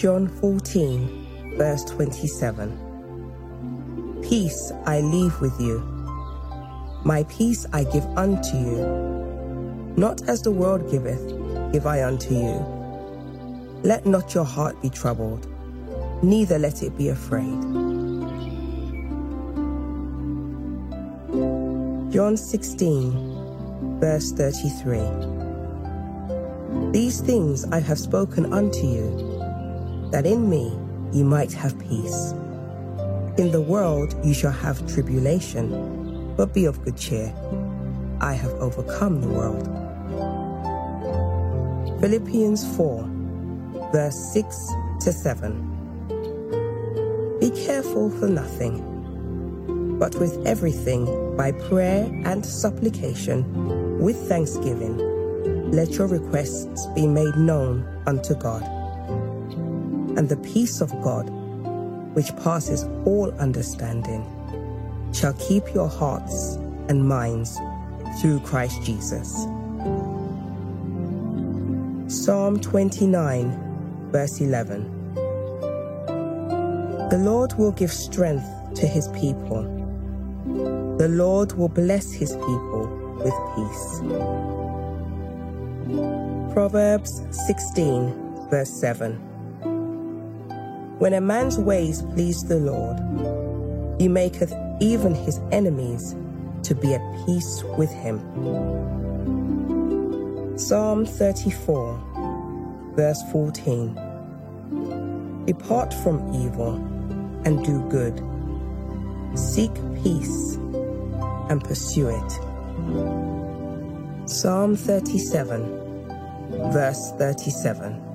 John 14, verse 27. Peace I leave with you, my peace I give unto you. Not as the world giveth, give I unto you. Let not your heart be troubled, neither let it be afraid. John 16, verse 33. These things I have spoken unto you, that in me you might have peace. In the world you shall have tribulation, but be of good cheer. I have overcome the world. Philippians 4, verse 6 to 7. Be careful for nothing, but with everything by prayer and supplication, with thanksgiving, let your requests be made known unto God. And the peace of God, which passes all understanding, shall keep your hearts and minds through Christ Jesus. Psalm 29, verse 11. The Lord will give strength to his people. The Lord will bless his people with peace. Proverbs 16, verse 7. When a man's ways please the Lord, he maketh even his enemies to be at peace with him. Psalm 34, verse 14. Depart from evil and do good. Seek peace and pursue it. Psalm 37, verse 37.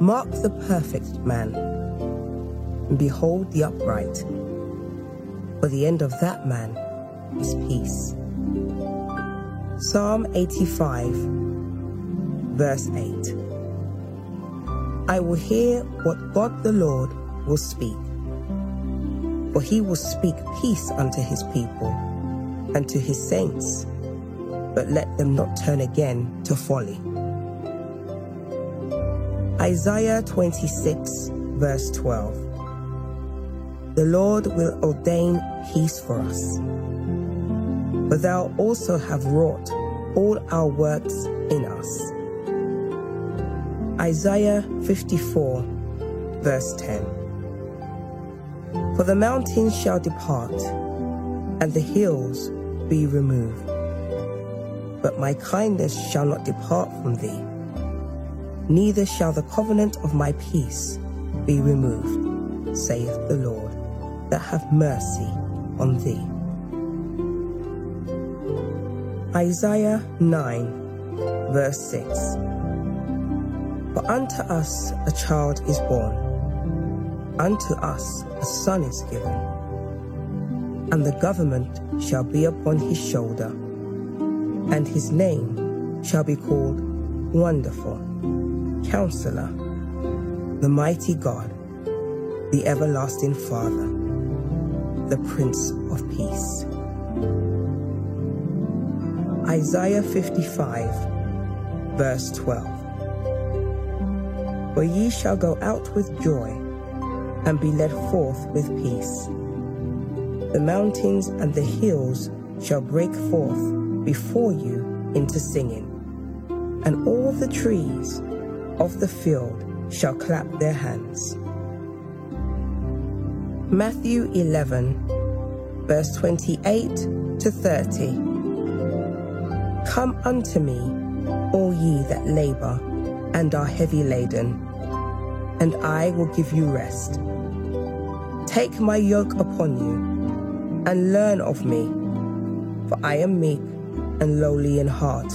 Mark the perfect man, and behold the upright, for the end of that man is peace. Psalm 85, verse 8. I will hear what God the Lord will speak. For he will speak peace unto his people and to his saints, but let them not turn again to folly. Isaiah 26, verse 12. The Lord will ordain peace for us. But thou also have wrought all our works in us. Isaiah 54, verse 10. For the mountains shall depart, and the hills be removed. But my kindness shall not depart from thee, neither shall the covenant of my peace be removed, saith the Lord, that have mercy on thee. Isaiah 9, verse 6. For unto us a child is born Unto us a son is given, and the government shall be upon his shoulder, and his name shall be called Wonderful, Counselor, the Mighty God, the Everlasting Father, the Prince of Peace. Isaiah 55, verse 12. For ye shall go out with joy and be led forth with peace. The mountains and the hills shall break forth before you into singing, and all the trees of the field shall clap their hands. Matthew 11, verse 28 to 30. Come unto me, all ye that labor and are heavy laden, and I will give you rest. Take my yoke upon you and learn of me, for I am meek and lowly in heart,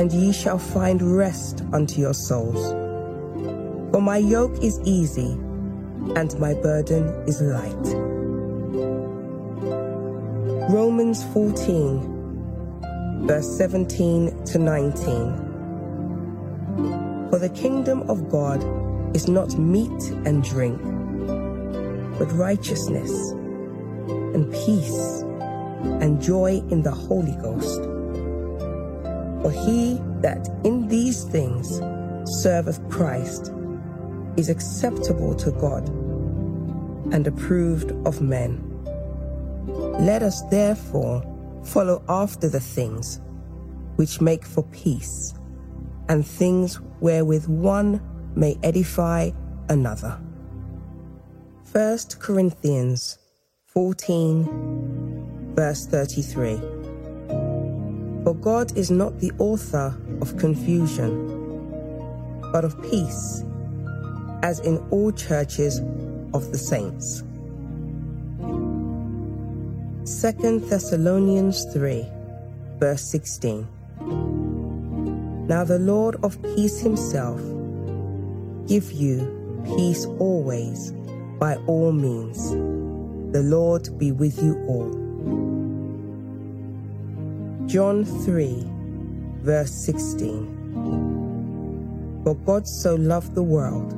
and ye shall find rest unto your souls. For my yoke is easy and my burden is light. Romans 14, verse 17 to 19. For the kingdom of God is not meat and drink but righteousness and peace and joy in the Holy Ghost. For he that in these things serveth Christ is acceptable to God and approved of men. Let us therefore follow after the things which make for peace, and things wherewith one may edify another. 1 Corinthians 14, verse 33. For God is not the author of confusion, but of peace, as in all churches of the saints. 2 Thessalonians 3, verse 16. Now the Lord of peace himself give you peace always by all means. The Lord be with you all. John 3, verse 16. For God so loved the world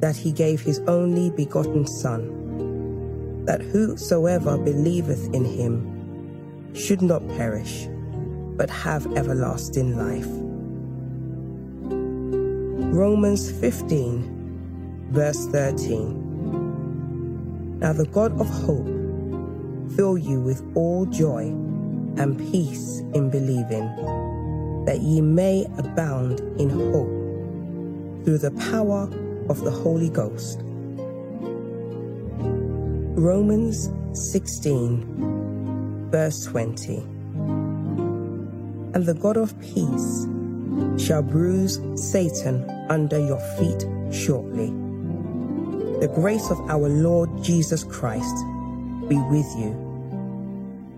that he gave his only begotten Son, that whosoever believeth in him should not perish, but have everlasting life. Romans 15, verse 13. Now the God of hope fill you with all joy and peace in believing, that ye may abound in hope through the power of the Holy Ghost. Romans 16, verse 20. And the God of peace shall bruise Satan under your feet shortly. The grace of our Lord Jesus Christ be with you.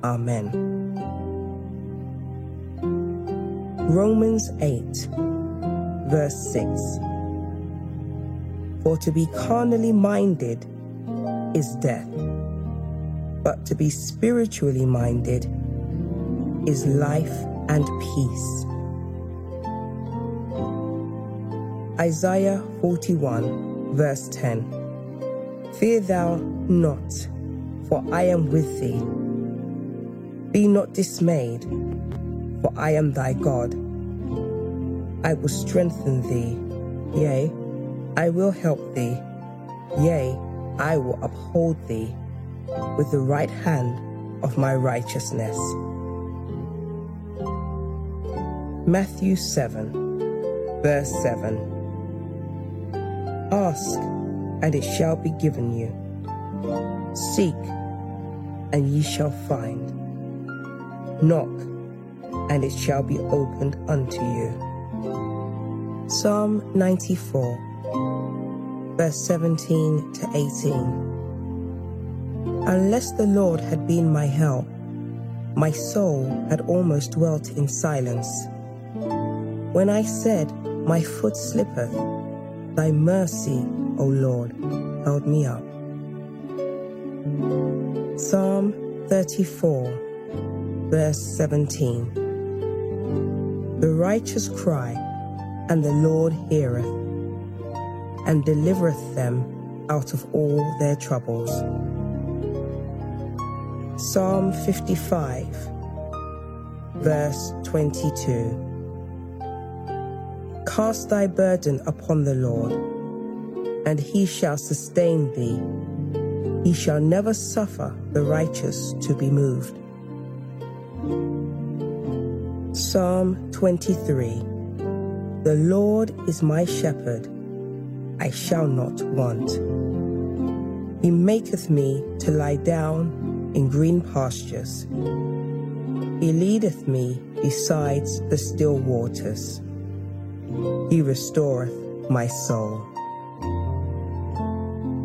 Amen. Romans 8, verse 6. For to be carnally minded is death, but to be spiritually minded is life and peace. Isaiah 41, verse 10. Fear thou not, for I am with thee. Be not dismayed, for I am thy God. I will strengthen thee, yea, I will help thee, yea, I will uphold thee with the right hand of my righteousness. Matthew 7, verse 7. Ask, and it shall be given you. Seek, and ye shall find. Knock, and it shall be opened unto you. Psalm 94, verse 17 to 18. Unless the Lord had been my help, my soul had almost dwelt in silence. When I said, My foot slippeth, Thy mercy, O Lord, held me up. Psalm 34, verse 17. The righteous cry, and the Lord heareth, and delivereth them out of all their troubles. Psalm 55, verse 22. Cast thy burden upon the Lord, and he shall sustain thee. He shall never suffer the righteous to be moved. Psalm 23 The Lord is my shepherd, I shall not want. He maketh me to lie down in green pastures. He leadeth me beside the still waters. He restoreth my soul.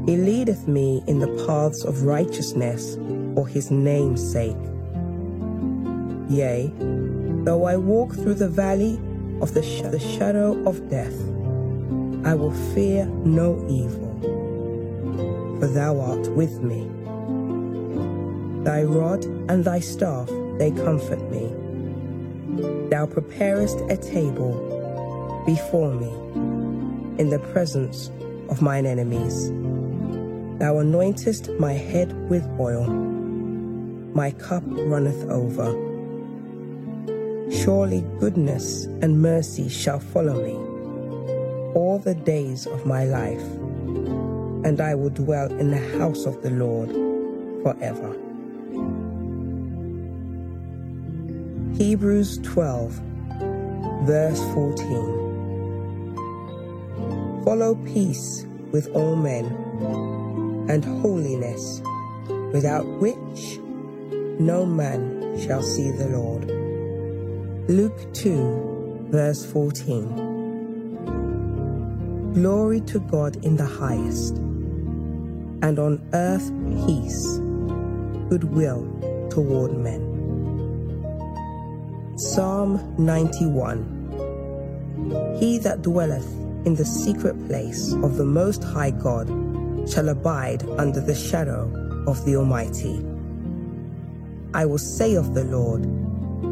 He leadeth me in the paths of righteousness for his name's sake. Yea, though I walk through the valley of the, sh- the shadow of death, I will fear no evil, for thou art with me. Thy rod and thy staff, they comfort me. Thou preparest a table before me in the presence of mine enemies. Thou anointest my head with oil, my cup runneth over. Surely goodness and mercy shall follow me all the days of my life, and I will dwell in the house of the Lord forever. Hebrews 12, verse 14. Follow peace with all men and holiness, without which no man shall see the Lord. Luke 2, verse 14. Glory to God in the highest, and on earth peace, goodwill toward men. Psalm 91 He that dwelleth in the secret place of the Most High God shall abide under the shadow of the Almighty. I will say of the Lord,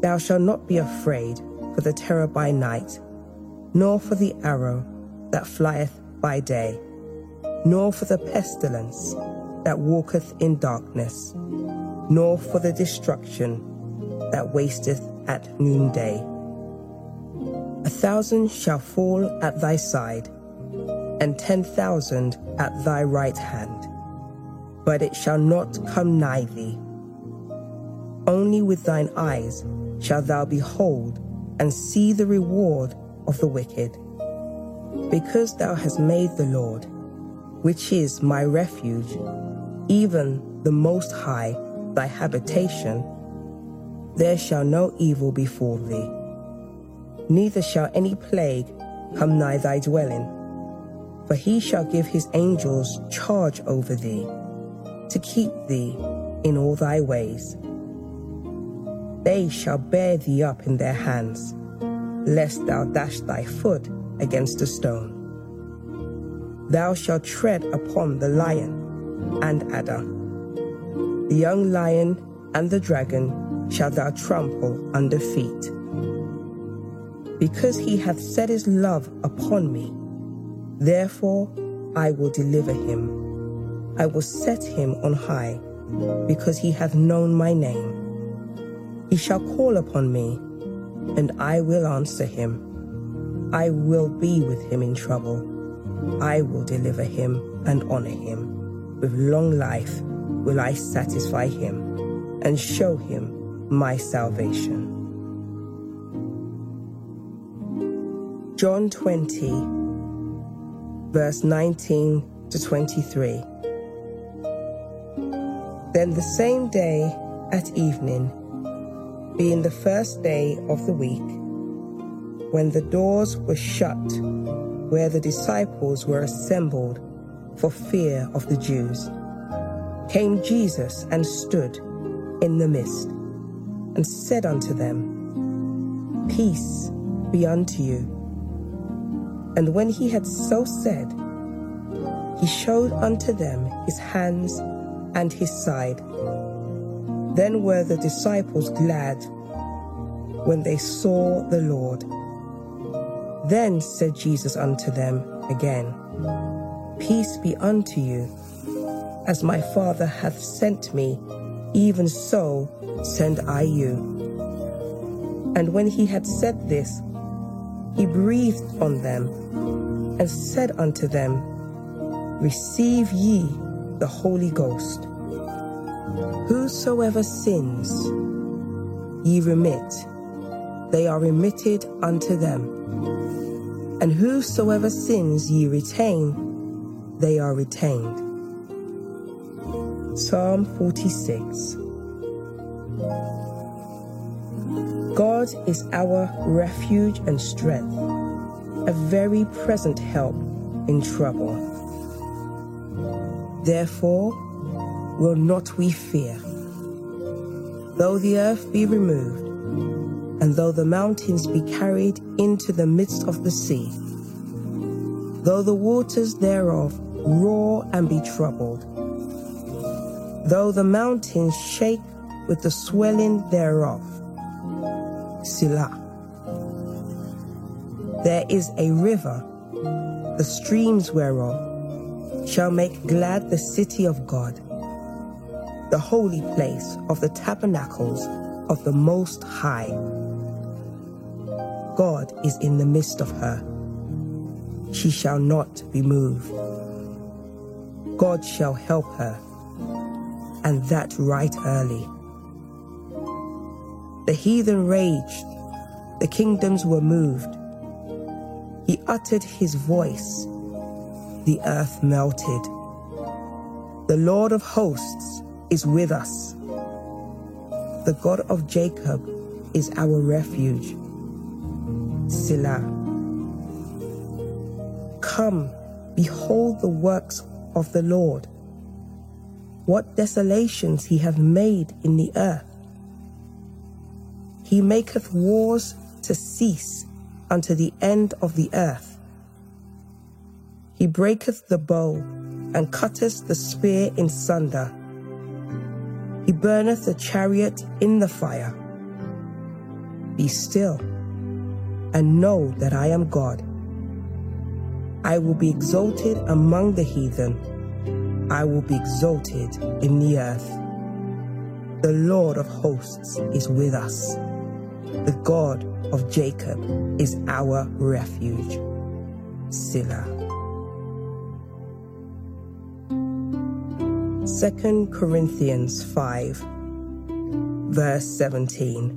Thou shalt not be afraid for the terror by night, nor for the arrow that flieth by day, nor for the pestilence that walketh in darkness, nor for the destruction that wasteth at noonday. A thousand shall fall at thy side, and ten thousand at thy right hand, but it shall not come nigh thee. Only with thine eyes shalt thou behold and see the reward of the wicked. Because thou hast made the Lord, which is my refuge, even the Most High, thy habitation, there shall no evil befall thee, neither shall any plague come nigh thy dwelling. For he shall give his angels charge over thee, to keep thee in all thy ways. They shall bear thee up in their hands, lest thou dash thy foot against a stone. Thou shalt tread upon the lion and adder. The young lion and the dragon shalt thou trample under feet. Because he hath set his love upon me, therefore I will deliver him. I will set him on high, because he hath known my name. He shall call upon me, and I will answer him. I will be with him in trouble. I will deliver him and honor him. With long life will I satisfy him and show him my salvation. John 20, verse 19 to 23. Then the same day at evening, being the first day of the week, when the doors were shut where the disciples were assembled for fear of the Jews, came Jesus and stood in the midst and said unto them, Peace be unto you. And when he had so said, he showed unto them his hands and his side. Then were the disciples glad when they saw the Lord. Then said Jesus unto them again, Peace be unto you. As my Father hath sent me, even so send I you. And when he had said this, he breathed on them and said unto them, Receive ye the Holy Ghost. Whosoever sins ye remit, they are remitted unto them. And whosoever sins ye retain, they are retained. Psalm 46 God is our refuge and strength, a very present help in trouble. Therefore, will not we fear, though the earth be removed, and though the mountains be carried into the midst of the sea, though the waters thereof roar and be troubled, though the mountains shake with the swelling thereof. Selah. There is a river, the streams whereof shall make glad the city of God, the holy place of the tabernacles of the Most High. God is in the midst of her. She shall not be moved. God shall help her, and that right early. The heathen raged, the kingdoms were moved. He uttered his voice, the earth melted. The Lord of hosts is with us. The God of Jacob is our refuge. Selah. Come, behold the works of the Lord. What desolations he hath made in the earth. He maketh wars to cease unto the end of the earth. He breaketh the bow and cutteth the spear in sunder. He burneth the chariot in the fire. Be still and know that I am God. I will be exalted among the heathen. I will be exalted in the earth. The Lord of hosts is with us. The God of Jacob is our refuge. Selah. 2 Corinthians 5, verse 17.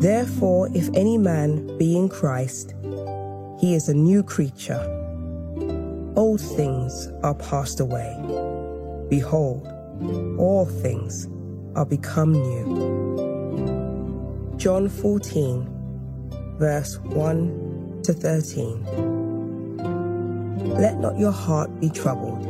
Therefore, if any man be in Christ, he is a new creature. Old things are passed away. Behold, all things are become new. John 14, verse 1 to 13. Let not your heart be troubled.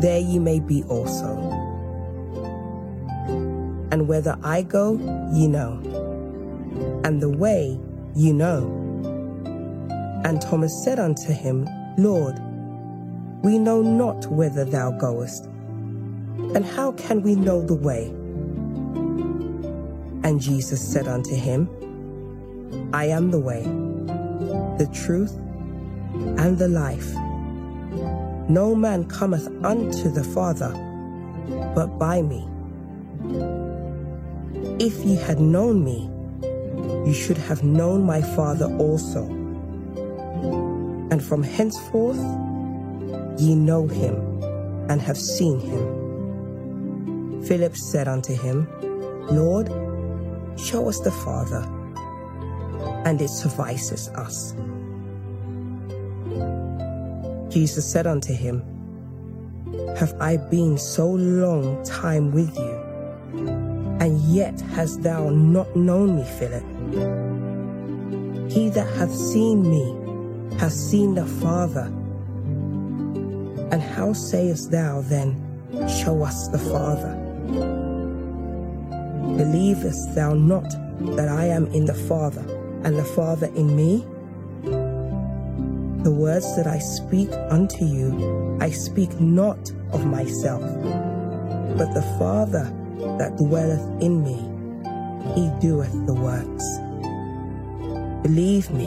there ye may be also. And whither I go, ye know, and the way ye know. And Thomas said unto him, Lord, we know not whither thou goest, and how can we know the way? And Jesus said unto him, I am the way, the truth, and the life. No man cometh unto the Father but by me. If ye had known me, you should have known my Father also. And from henceforth ye know him and have seen him. Philip said unto him, Lord, show us the Father and it suffices us. Jesus said unto him, Have I been so long time with you, and yet hast thou not known me, Philip? He that hath seen me hath seen the Father. And how sayest thou then, Show us the Father? Believest thou not that I am in the Father? and the Father in me? The words that I speak unto you, I speak not of myself, but the Father that dwelleth in me, he doeth the works. Believe me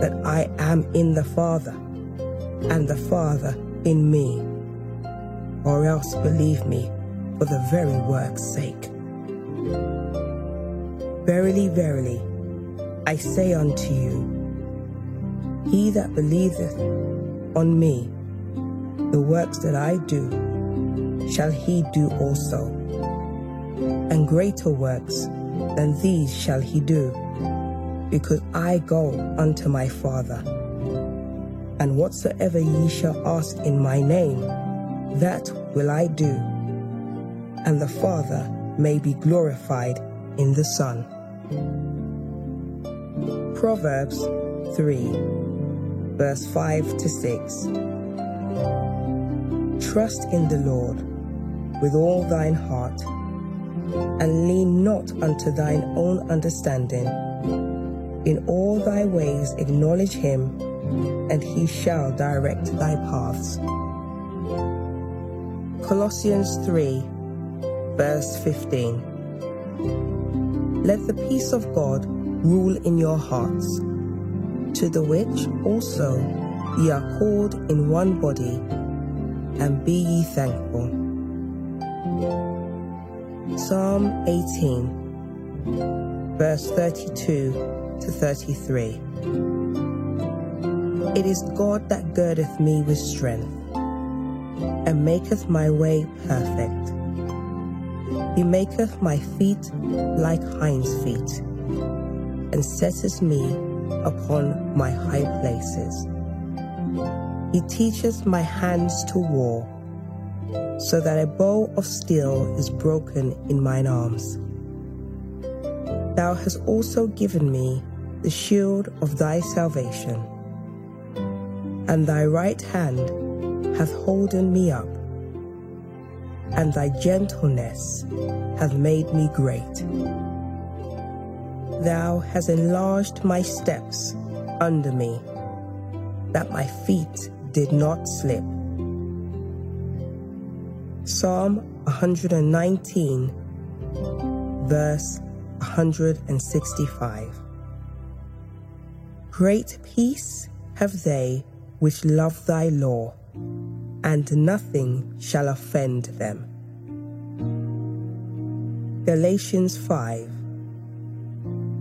that I am in the Father, and the Father in me, or else believe me for the very work's sake. Verily, verily, I say unto you, he that believeth on me, the works that I do, shall he do also. And greater works than these shall he do, because I go unto my Father. And whatsoever ye shall ask in my name, that will I do, and the Father may be glorified in the Son. Proverbs 3, verse 5 to 6. Trust in the Lord with all thine heart, and lean not unto thine own understanding. In all thy ways acknowledge him, and he shall direct thy paths. Colossians 3, verse 15. Let the peace of God rule in your hearts, to the which also ye are called in one body, and be ye thankful. Psalm 18, verse 32 to 33. It is God that girdeth me with strength and maketh my way perfect. He maketh my feet like hinds' feet, and setteth me upon my high places. He teaches my hands to war, so that a bow of steel is broken in mine arms. Thou hast also given me the shield of thy salvation, and thy right hand hath holden me up, and thy gentleness hath made me great. Thou hast enlarged my steps under me, that my feet did not slip. Psalm 119, verse 165. Great peace have they which love thy law and nothing shall offend them. Galatians 5,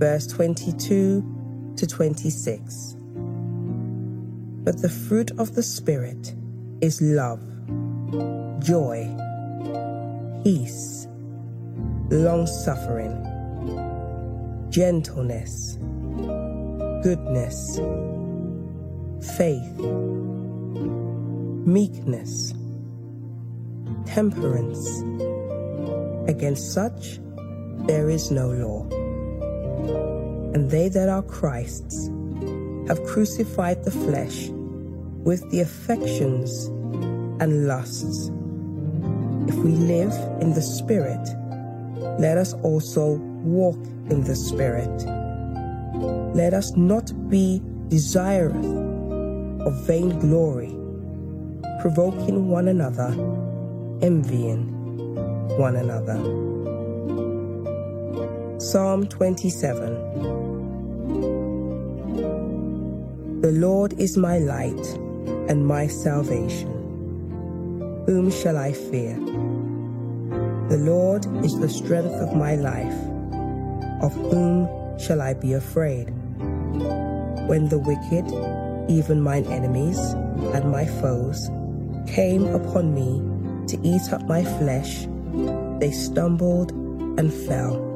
verse 22 to 26. But the fruit of the Spirit is love, joy, peace, long suffering, gentleness, goodness, faith meekness, temperance. Against such there is no law. And they that are Christ's have crucified the flesh with the affections and lusts. If we live in the Spirit, let us also walk in the Spirit. Let us not be desirous of vainglory provoking one another, envying one another. Psalm 27 The Lord is my light and my salvation. Whom shall I fear? The Lord is the strength of my life. Of whom shall I be afraid? When the wicked, even mine enemies and my foes, came upon me to eat up my flesh, they stumbled and fell.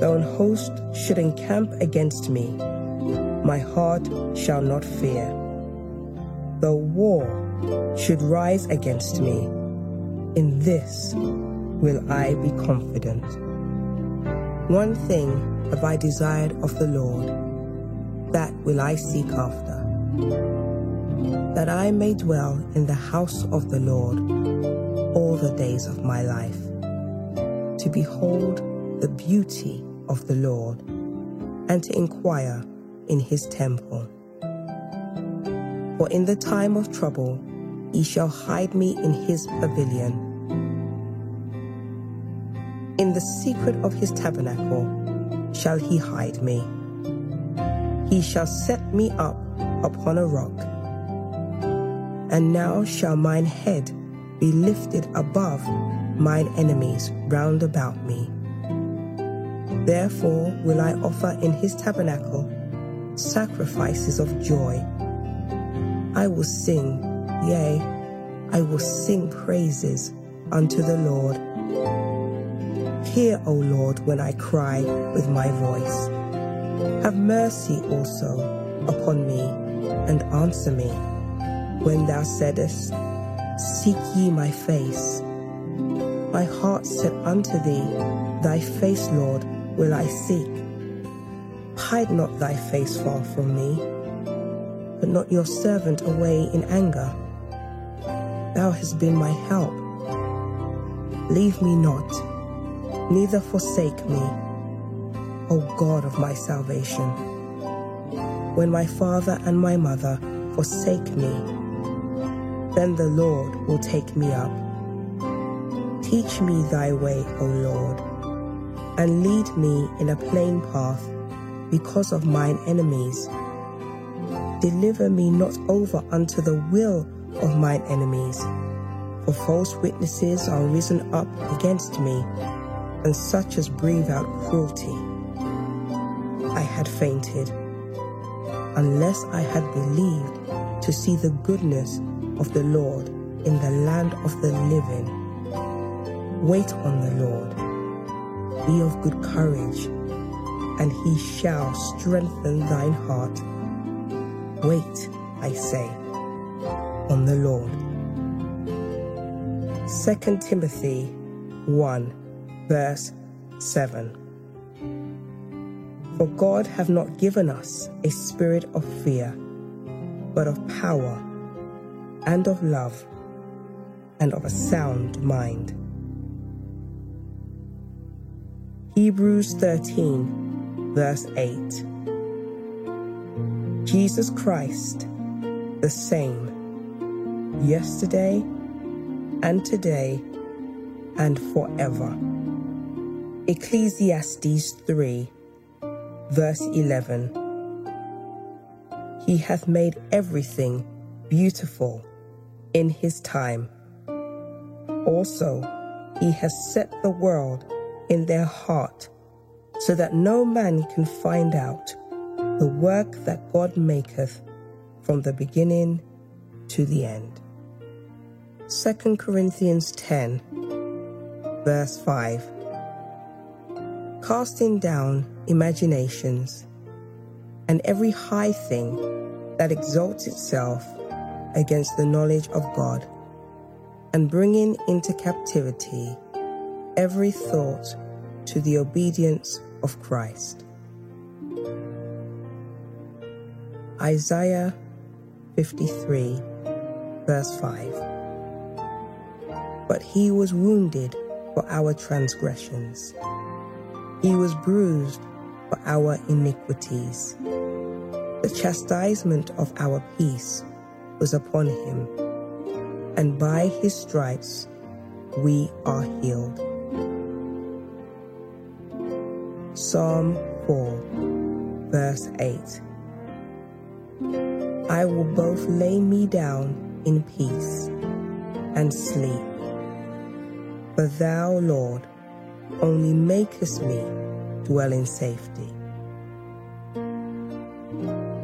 Though an host should encamp against me, my heart shall not fear. Though war should rise against me, in this will I be confident. One thing have I desired of the Lord, that will I seek after that I may dwell in the house of the Lord all the days of my life, to behold the beauty of the Lord and to inquire in his temple. For in the time of trouble he shall hide me in his pavilion. In the secret of his tabernacle shall he hide me. He shall set me up upon a rock and now shall mine head be lifted above mine enemies round about me. Therefore will I offer in his tabernacle sacrifices of joy. I will sing, yea, I will sing praises unto the Lord. Hear, O Lord, when I cry with my voice. Have mercy also upon me and answer me. When thou saidest, Seek ye my face. My heart said unto thee, Thy face, Lord, will I seek. Hide not thy face far from me, but not your servant away in anger. Thou hast been my help. Leave me not, neither forsake me, O God of my salvation. When my father and my mother forsake me, then the Lord will take me up. Teach me thy way, O Lord, and lead me in a plain path because of mine enemies. Deliver me not over unto the will of mine enemies, for false witnesses are risen up against me, and such as breathe out cruelty. I had fainted, unless I had believed to see the goodness of the Lord in the land of the living. Wait on the Lord, be of good courage, and he shall strengthen thine heart. Wait, I say, on the Lord. 2 Timothy 1, verse 7. For God hath not given us a spirit of fear, but of power and of love and of a sound mind. Hebrews 13, verse 8. Jesus Christ, the same, yesterday and today and forever. Ecclesiastes 3, verse 11. He hath made everything beautiful in his time. Also, he has set the world in their heart so that no man can find out the work that God maketh from the beginning to the end. 2 Corinthians 10, verse 5. Casting down imaginations and every high thing that exalts itself against the knowledge of God, and bringing into captivity every thought to the obedience of Christ. Isaiah 53, verse 5. But he was wounded for our transgressions, he was bruised for our iniquities. The chastisement of our peace was upon him, and by his stripes we are healed. Psalm 4, verse 8 I will both lay me down in peace and sleep. For thou, Lord, only makest me dwell in safety.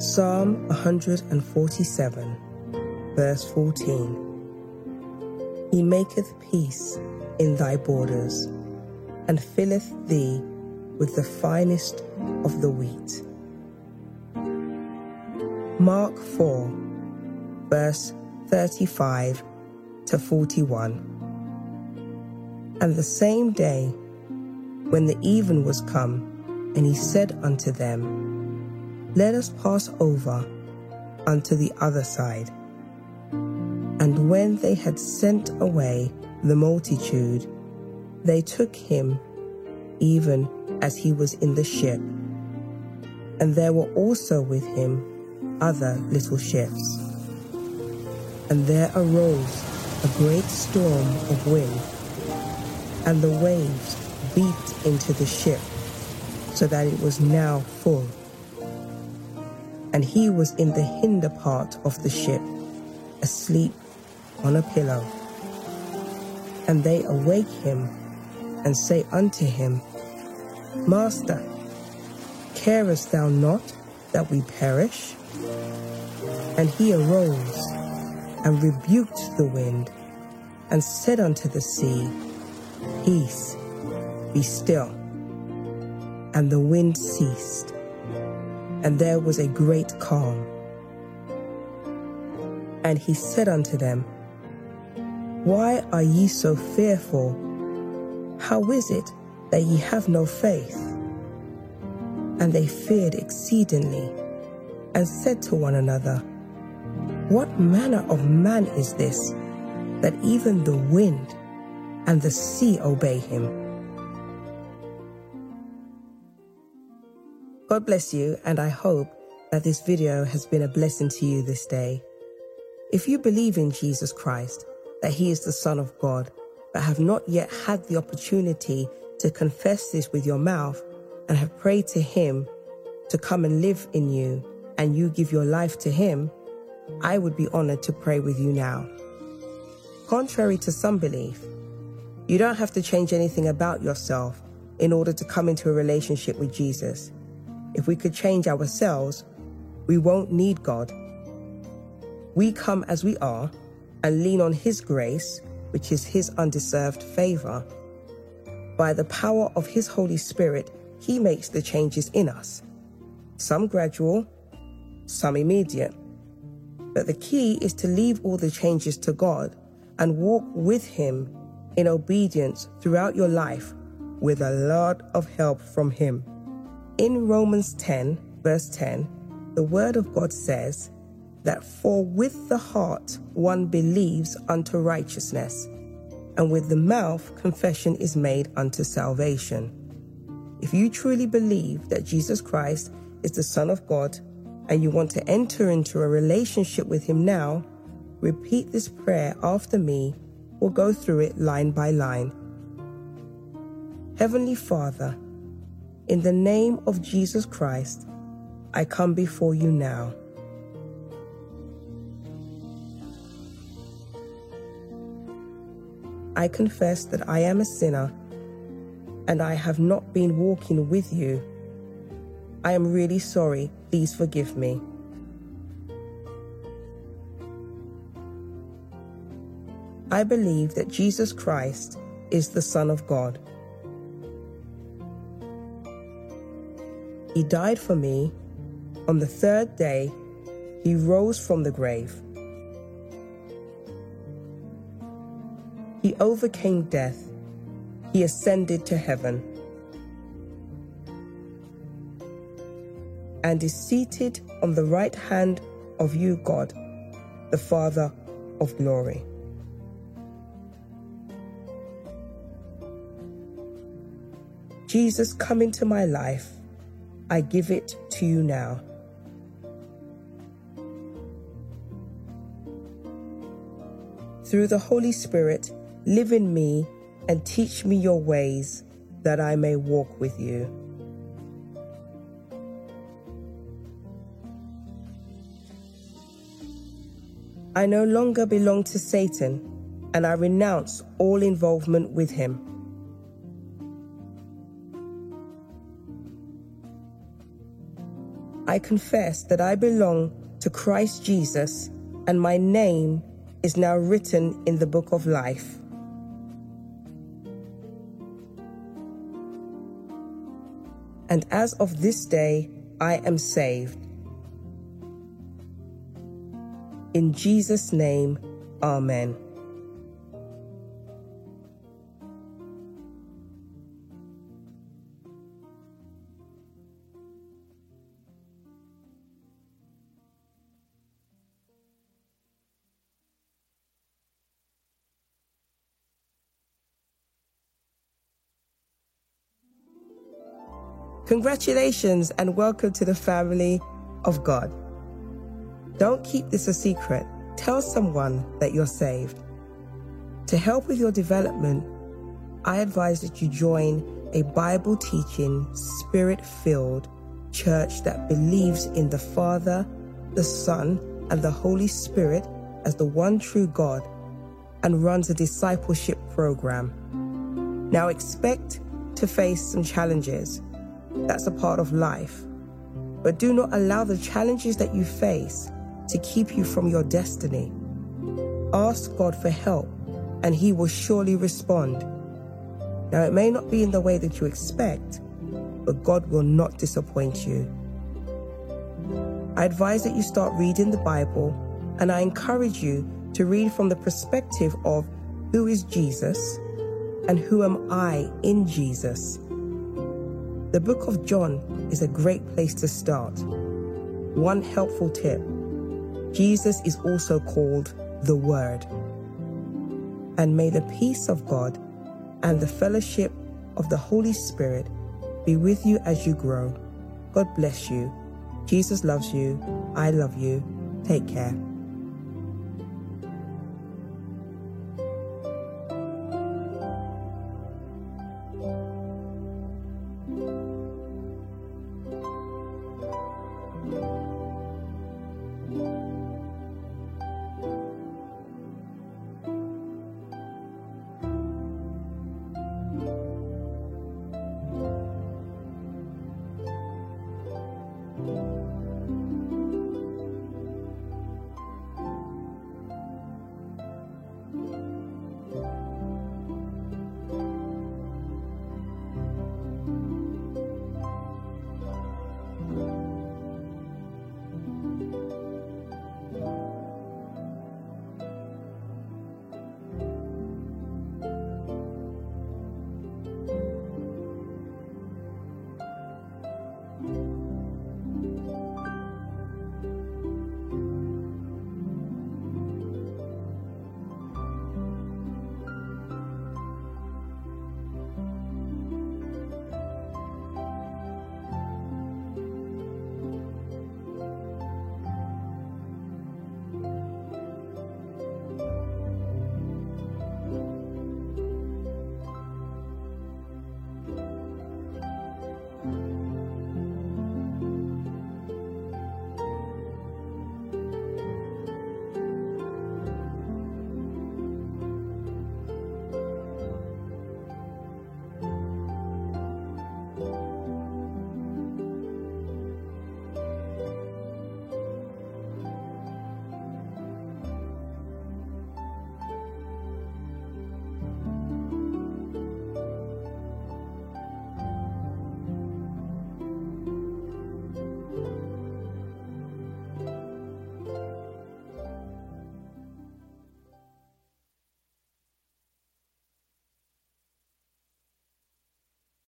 Psalm 147 verse 14. He maketh peace in thy borders, and filleth thee with the finest of the wheat. Mark 4, verse 35 to 41. And the same day, when the even was come, and he said unto them, Let us pass over unto the other side. And when they had sent away the multitude, they took him even as he was in the ship. And there were also with him other little ships. And there arose a great storm of wind, and the waves beat into the ship, so that it was now full. And he was in the hinder part of the ship, asleep on a pillow. And they awake him and say unto him, Master, carest thou not that we perish? And he arose and rebuked the wind and said unto the sea, Peace, be still. And the wind ceased, and there was a great calm. And he said unto them, Why are ye so fearful? How is it that ye have no faith? And they feared exceedingly, and said to one another, What manner of man is this, that even the wind and the sea obey him? God bless you, and I hope that this video has been a blessing to you this day. If you believe in Jesus Christ, that he is the Son of God, but have not yet had the opportunity to confess this with your mouth and have prayed to him to come and live in you and you give your life to him, I would be honored to pray with you now. Contrary to some belief, you don't have to change anything about yourself in order to come into a relationship with Jesus. If we could change ourselves, we won't need God. We come as we are and lean on His grace, which is His undeserved favor. By the power of His Holy Spirit, He makes the changes in us. Some gradual, some immediate. But the key is to leave all the changes to God and walk with Him in obedience throughout your life with a lot of help from Him. In Romans 10, verse 10, the Word of God says that for with the heart one believes unto righteousness, and with the mouth confession is made unto salvation. If you truly believe that Jesus Christ is the Son of God and you want to enter into a relationship with Him now, repeat this prayer after me or go through it line by line. Heavenly Father, in the name of Jesus Christ, I come before you now. I confess that I am a sinner and I have not been walking with you. I am really sorry. Please forgive me. I believe that Jesus Christ is the Son of God. He died for me on the third day, he rose from the grave. He overcame death. He ascended to heaven and is seated on the right hand of you, God, the Father of glory. Jesus, come into my life. I give it to you now. through the Holy Spirit, live in me and teach me your ways that I may walk with you. I no longer belong to Satan and I renounce all involvement with him. I confess that I belong to Christ Jesus and my name is now written in the book of life. And as of this day, I am saved. In Jesus' name, Amen. Congratulations and welcome to the family of God. Don't keep this a secret. Tell someone that you're saved. To help with your development, I advise that you join a Bible teaching, spirit filled church that believes in the Father, the Son, and the Holy Spirit as the one true God and runs a discipleship program. Now expect to face some challenges that's a part of life. But do not allow the challenges that you face to keep you from your destiny. Ask God for help, and He will surely respond. Now, it may not be in the way that you expect, but God will not disappoint you. I advise that you start reading the Bible and I encourage you to read from the perspective of who is Jesus and who am I in Jesus. The book of John is a great place to start. One helpful tip Jesus is also called the Word. And may the peace of God and the fellowship of the Holy Spirit be with you as you grow. God bless you. Jesus loves you. I love you. Take care.